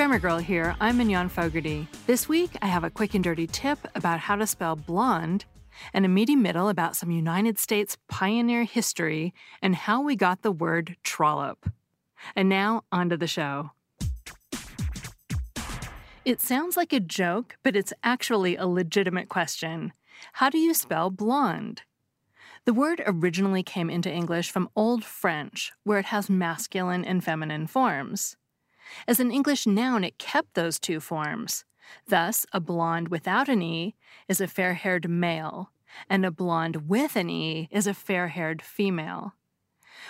Grammar Girl here. I'm Mignon Fogarty. This week, I have a quick and dirty tip about how to spell blonde, and a meaty middle about some United States pioneer history and how we got the word trollop. And now, on to the show. It sounds like a joke, but it's actually a legitimate question. How do you spell blonde? The word originally came into English from Old French, where it has masculine and feminine forms. As an English noun, it kept those two forms. Thus, a blonde without an E is a fair haired male, and a blonde with an E is a fair haired female.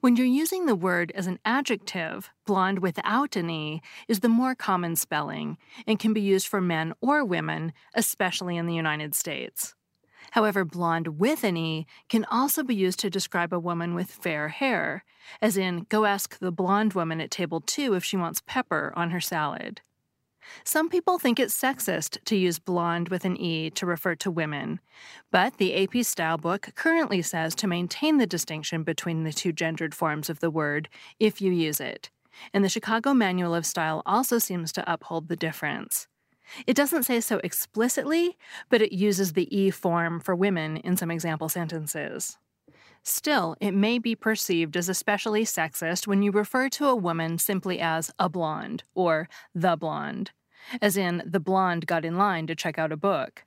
When you're using the word as an adjective, blonde without an E is the more common spelling and can be used for men or women, especially in the United States. However, blonde with an E can also be used to describe a woman with fair hair, as in, go ask the blonde woman at table two if she wants pepper on her salad. Some people think it's sexist to use blonde with an E to refer to women, but the AP Style book currently says to maintain the distinction between the two gendered forms of the word if you use it. And the Chicago Manual of Style also seems to uphold the difference. It doesn't say so explicitly, but it uses the E form for women in some example sentences. Still, it may be perceived as especially sexist when you refer to a woman simply as a blonde or the blonde, as in, the blonde got in line to check out a book.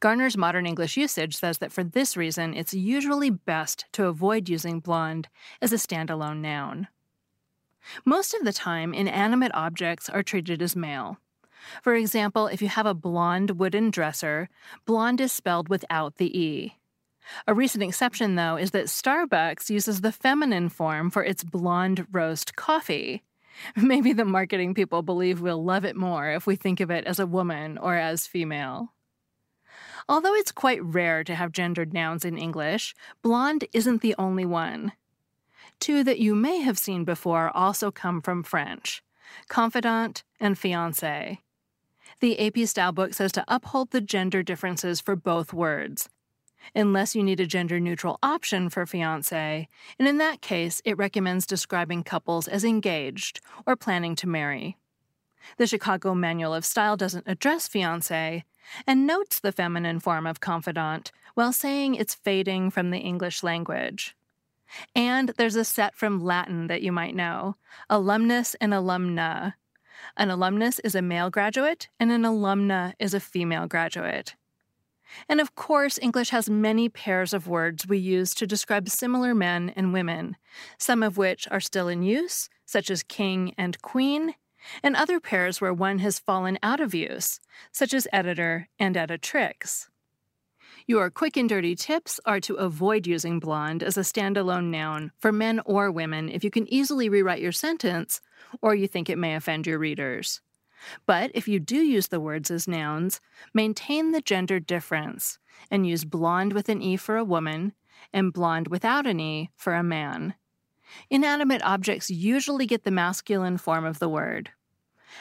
Garner's modern English usage says that for this reason, it's usually best to avoid using blonde as a standalone noun. Most of the time, inanimate objects are treated as male. For example, if you have a blonde wooden dresser, blonde is spelled without the E. A recent exception, though, is that Starbucks uses the feminine form for its blonde roast coffee. Maybe the marketing people believe we'll love it more if we think of it as a woman or as female. Although it's quite rare to have gendered nouns in English, blonde isn't the only one. Two that you may have seen before also come from French confidant and fiancé. The AP Style book says to uphold the gender differences for both words, unless you need a gender neutral option for fiance, and in that case, it recommends describing couples as engaged or planning to marry. The Chicago Manual of Style doesn't address fiance and notes the feminine form of confidant while saying it's fading from the English language. And there's a set from Latin that you might know alumnus and alumna. An alumnus is a male graduate, and an alumna is a female graduate. And of course, English has many pairs of words we use to describe similar men and women, some of which are still in use, such as king and queen, and other pairs where one has fallen out of use, such as editor and editrix. Your quick and dirty tips are to avoid using blonde as a standalone noun for men or women if you can easily rewrite your sentence or you think it may offend your readers. But if you do use the words as nouns, maintain the gender difference and use blonde with an E for a woman and blonde without an E for a man. Inanimate objects usually get the masculine form of the word.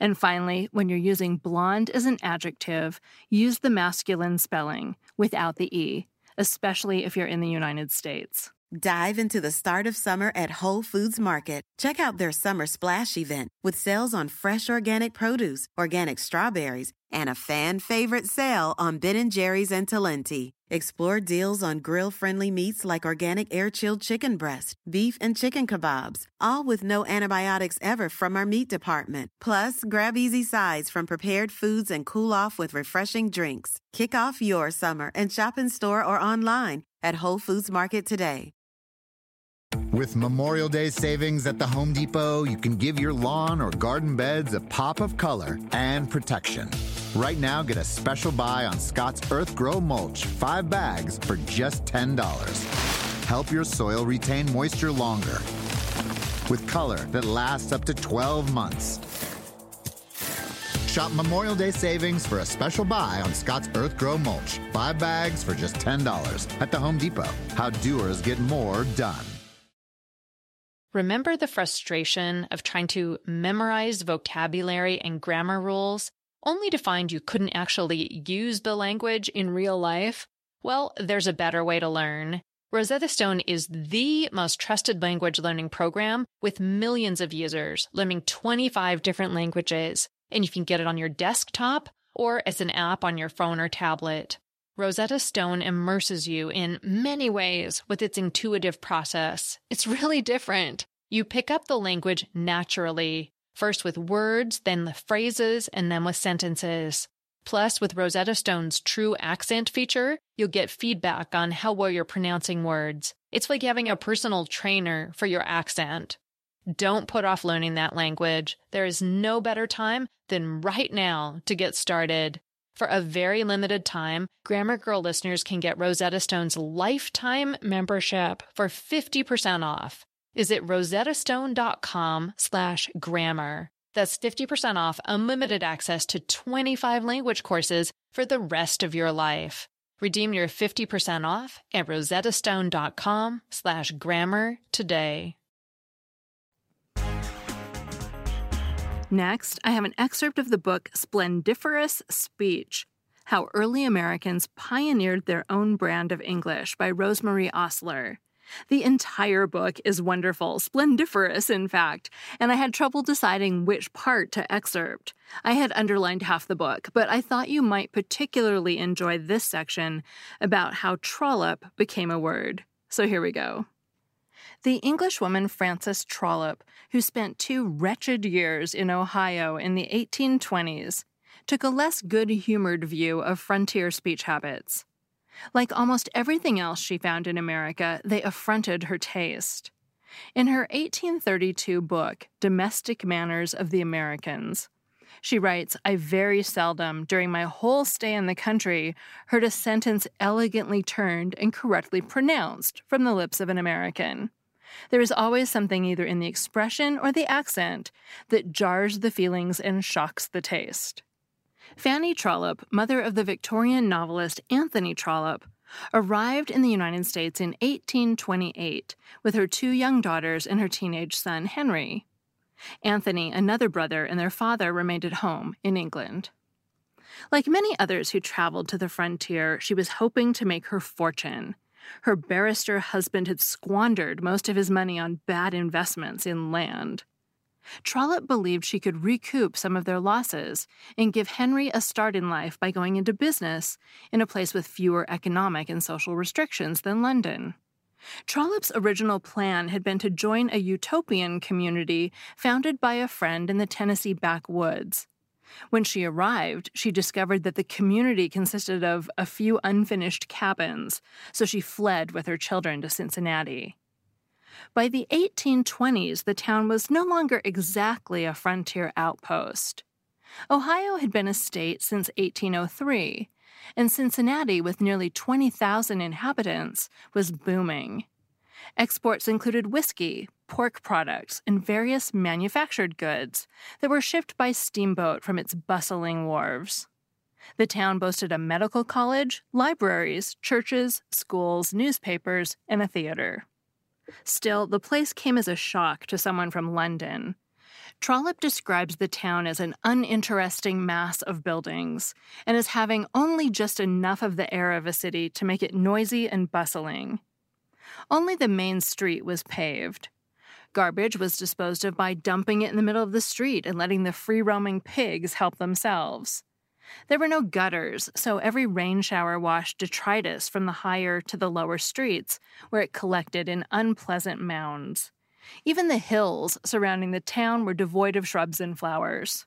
And finally, when you're using blonde as an adjective, use the masculine spelling without the E, especially if you're in the United States. Dive into the start of summer at Whole Foods Market. Check out their summer splash event with sales on fresh organic produce, organic strawberries, and a fan favorite sale on Ben & Jerry's and Talenti. Explore deals on grill-friendly meats like organic air-chilled chicken breast, beef and chicken kebabs, all with no antibiotics ever from our meat department. Plus, grab easy sides from prepared foods and cool off with refreshing drinks. Kick off your summer and shop in store or online at Whole Foods Market today. With Memorial Day savings at the Home Depot, you can give your lawn or garden beds a pop of color and protection. Right now, get a special buy on Scotts Earthgro Mulch, five bags for just $10. Help your soil retain moisture longer with color that lasts up to 12 months. Shop Memorial Day savings for a special buy on Scotts Earthgro Mulch, five bags for just $10 at the Home Depot. How doers get more done. Remember the frustration of trying to memorize vocabulary and grammar rules only to find you couldn't actually use the language in real life? Well, there's a better way to learn. Rosetta Stone is the most trusted language learning program with millions of users learning 25 different languages, and you can get it on your desktop or as an app on your phone or tablet. Rosetta Stone immerses you in many ways with its intuitive process. It's really different. You pick up the language naturally, first with words, then the phrases, and then with sentences. Plus, with Rosetta Stone's true accent feature, you'll get feedback on how well you're pronouncing words. It's like having a personal trainer for your accent. Don't put off learning that language. There is no better time than right now to get started. For a very limited time, Grammar Girl listeners can get Rosetta Stone's lifetime membership for 50% off. Visit rosettastone.com slash grammar. That's 50% off unlimited access to 25 language courses for the rest of your life. Redeem your 50% off at rosettastone.com slash grammar today. Next, I have an excerpt of the book Splendiferous Speech How Early Americans Pioneered Their Own Brand of English by Rosemary Ostler. The entire book is wonderful, splendiferous, in fact, and I had trouble deciding which part to excerpt. I had underlined half the book, but I thought you might particularly enjoy this section about how trollop became a word. So here we go. The Englishwoman Frances Trollope, who spent two wretched years in Ohio in the 1820s, took a less good humored view of frontier speech habits. Like almost everything else she found in America, they affronted her taste. In her 1832 book, Domestic Manners of the Americans, she writes, I very seldom, during my whole stay in the country, heard a sentence elegantly turned and correctly pronounced from the lips of an American. There is always something either in the expression or the accent that jars the feelings and shocks the taste. Fanny Trollope, mother of the Victorian novelist Anthony Trollope, arrived in the United States in 1828 with her two young daughters and her teenage son Henry. Anthony, another brother, and their father remained at home in England. Like many others who traveled to the frontier, she was hoping to make her fortune. Her barrister husband had squandered most of his money on bad investments in land. Trollope believed she could recoup some of their losses and give Henry a start in life by going into business in a place with fewer economic and social restrictions than London. Trollope's original plan had been to join a utopian community founded by a friend in the Tennessee backwoods. When she arrived, she discovered that the community consisted of a few unfinished cabins, so she fled with her children to Cincinnati. By the 1820s, the town was no longer exactly a frontier outpost. Ohio had been a state since 1803, and Cincinnati, with nearly 20,000 inhabitants, was booming. Exports included whiskey, pork products, and various manufactured goods that were shipped by steamboat from its bustling wharves. The town boasted a medical college, libraries, churches, schools, newspapers, and a theater. Still, the place came as a shock to someone from London. Trollope describes the town as an uninteresting mass of buildings and as having only just enough of the air of a city to make it noisy and bustling. Only the main street was paved. Garbage was disposed of by dumping it in the middle of the street and letting the free roaming pigs help themselves. There were no gutters, so every rain shower washed detritus from the higher to the lower streets, where it collected in unpleasant mounds. Even the hills surrounding the town were devoid of shrubs and flowers.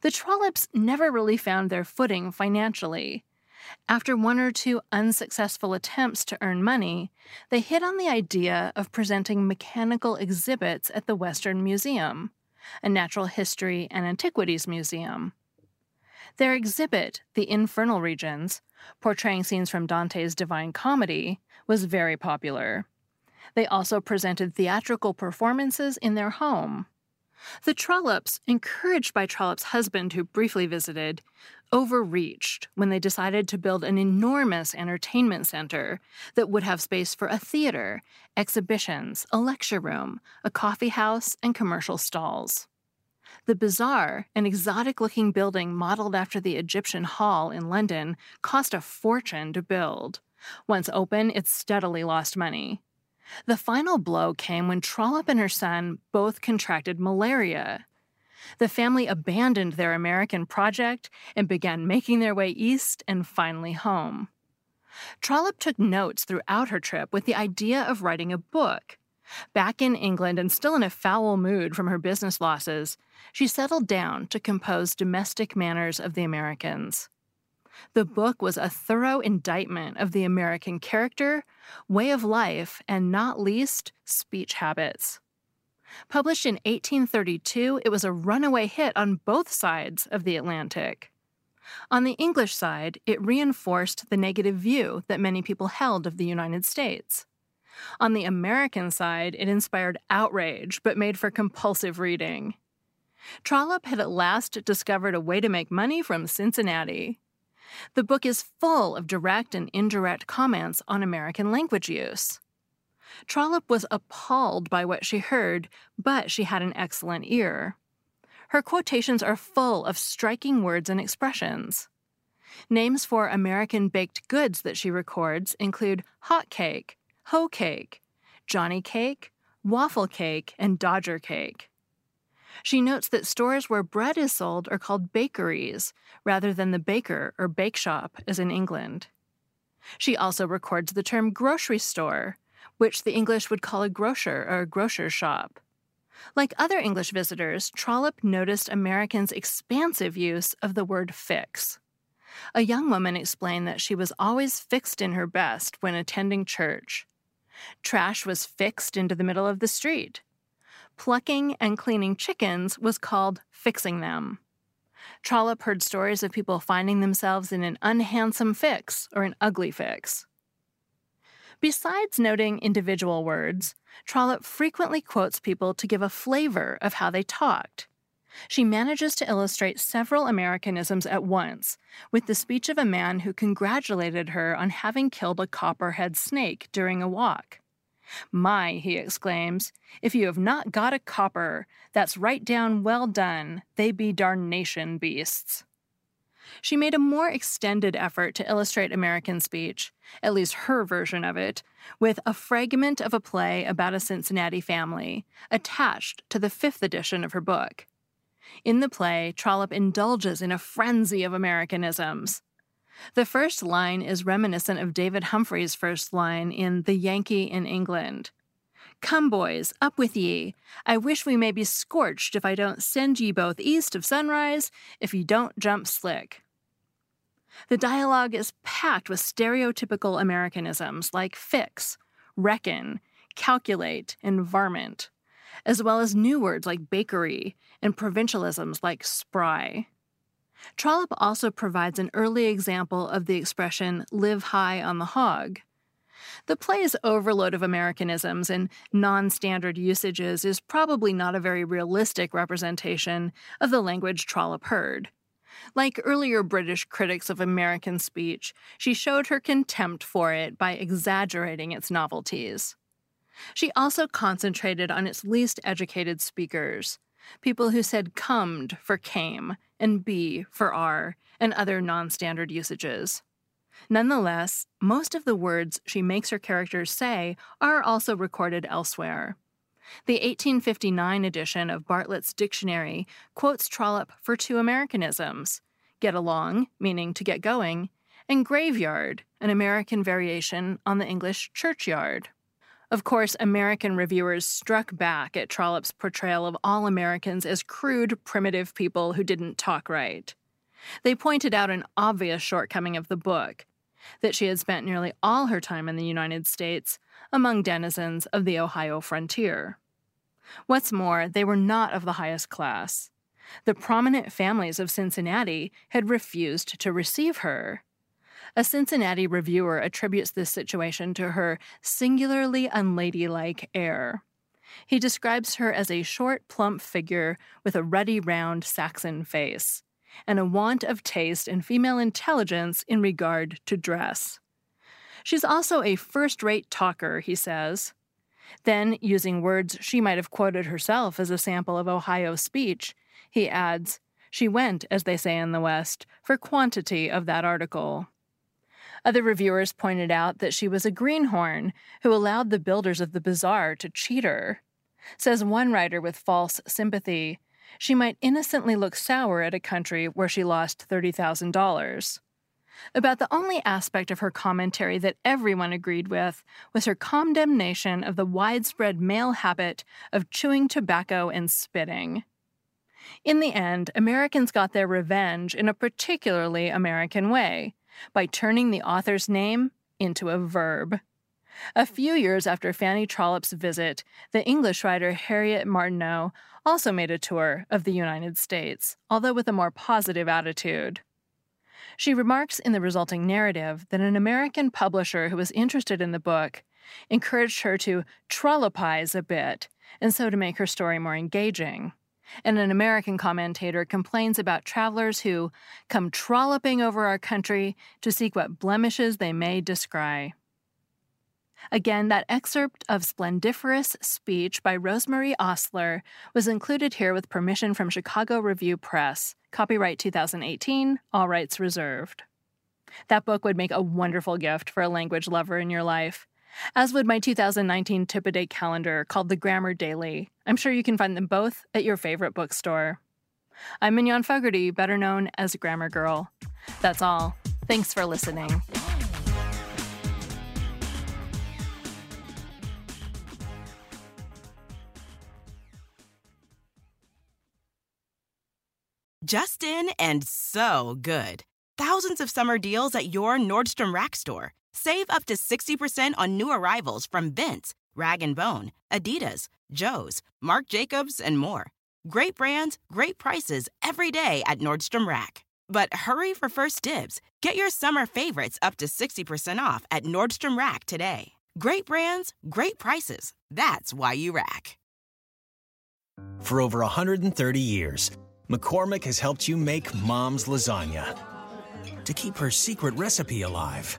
The Trollopes never really found their footing financially. After one or two unsuccessful attempts to earn money, they hit on the idea of presenting mechanical exhibits at the Western Museum, a natural history and antiquities museum. Their exhibit, The Infernal Regions, portraying scenes from Dante's Divine Comedy, was very popular. They also presented theatrical performances in their home. The Trollopes, encouraged by Trollope's husband, who briefly visited, overreached when they decided to build an enormous entertainment center that would have space for a theater, exhibitions, a lecture room, a coffee house, and commercial stalls. The Bazaar, an exotic looking building modeled after the Egyptian Hall in London, cost a fortune to build. Once open, it steadily lost money. The final blow came when Trollope and her son both contracted malaria. The family abandoned their American project and began making their way east and finally home. Trollope took notes throughout her trip with the idea of writing a book. Back in England and still in a foul mood from her business losses, she settled down to compose Domestic Manners of the Americans. The book was a thorough indictment of the American character, way of life, and not least, speech habits. Published in 1832, it was a runaway hit on both sides of the Atlantic. On the English side, it reinforced the negative view that many people held of the United States. On the American side, it inspired outrage but made for compulsive reading. Trollope had at last discovered a way to make money from Cincinnati. The book is full of direct and indirect comments on American language use. Trollope was appalled by what she heard, but she had an excellent ear. Her quotations are full of striking words and expressions. Names for American baked goods that she records include hot cake, hoe cake, Johnny cake, waffle cake, and Dodger cake. She notes that stores where bread is sold are called bakeries, rather than the baker or bake shop as in England. She also records the term grocery store, which the English would call a grocer or a grocer's shop. Like other English visitors, Trollope noticed Americans' expansive use of the word fix. A young woman explained that she was always fixed in her best when attending church. Trash was fixed into the middle of the street. Plucking and cleaning chickens was called fixing them. Trollope heard stories of people finding themselves in an unhandsome fix or an ugly fix. Besides noting individual words, Trollope frequently quotes people to give a flavor of how they talked. She manages to illustrate several Americanisms at once, with the speech of a man who congratulated her on having killed a copperhead snake during a walk. My, he exclaims, if you have not got a copper, that's right down well done, they be darnation beasts. She made a more extended effort to illustrate American speech, at least her version of it, with a fragment of a play about a Cincinnati family, attached to the fifth edition of her book. In the play, Trollope indulges in a frenzy of Americanisms. The first line is reminiscent of David Humphreys' first line in The Yankee in England. Come, boys, up with ye. I wish we may be scorched if I don't send ye both east of sunrise, if ye don't jump slick. The dialogue is packed with stereotypical Americanisms like fix, reckon, calculate, and varmint, as well as new words like bakery and provincialisms like spry. Trollope also provides an early example of the expression live high on the hog. The play's overload of Americanisms and non standard usages is probably not a very realistic representation of the language Trollope heard. Like earlier British critics of American speech, she showed her contempt for it by exaggerating its novelties. She also concentrated on its least educated speakers, people who said comed for came and be for are, and other non standard usages. Nonetheless, most of the words she makes her characters say are also recorded elsewhere. The 1859 edition of Bartlett's Dictionary quotes Trollope for two Americanisms get along, meaning to get going, and graveyard, an American variation on the English churchyard. Of course, American reviewers struck back at Trollope's portrayal of all Americans as crude, primitive people who didn't talk right. They pointed out an obvious shortcoming of the book that she had spent nearly all her time in the United States among denizens of the Ohio frontier. What's more, they were not of the highest class. The prominent families of Cincinnati had refused to receive her. A Cincinnati reviewer attributes this situation to her singularly unladylike air. He describes her as a short, plump figure with a ruddy, round Saxon face, and a want of taste and female intelligence in regard to dress. She's also a first rate talker, he says. Then, using words she might have quoted herself as a sample of Ohio speech, he adds, She went, as they say in the West, for quantity of that article. Other reviewers pointed out that she was a greenhorn who allowed the builders of the bazaar to cheat her. Says one writer with false sympathy, she might innocently look sour at a country where she lost $30,000. About the only aspect of her commentary that everyone agreed with was her condemnation of the widespread male habit of chewing tobacco and spitting. In the end, Americans got their revenge in a particularly American way by turning the author's name into a verb. A few years after Fanny Trollope's visit, the English writer Harriet Martineau also made a tour of the United States, although with a more positive attitude. She remarks in the resulting narrative that an American publisher who was interested in the book encouraged her to trollopize a bit, and so to make her story more engaging and an American commentator complains about travelers who come trolloping over our country to seek what blemishes they may descry. Again, that excerpt of Splendiferous Speech by Rosemary Ostler was included here with permission from Chicago Review Press. Copyright 2018, all rights reserved. That book would make a wonderful gift for a language lover in your life as would my 2019 tip a day calendar called the Grammar Daily. I'm sure you can find them both at your favorite bookstore. I'm Mignon Fogarty, better known as Grammar Girl. That's all. Thanks for listening. Justin and so good. Thousands of summer deals at your Nordstrom Rack store Save up to 60% on new arrivals from Vince, Rag & Bone, Adidas, Joe's, Marc Jacobs, and more. Great brands, great prices every day at Nordstrom Rack. But hurry for first dibs. Get your summer favorites up to 60% off at Nordstrom Rack today. Great brands, great prices. That's why you rack. For over 130 years, McCormick has helped you make mom's lasagna to keep her secret recipe alive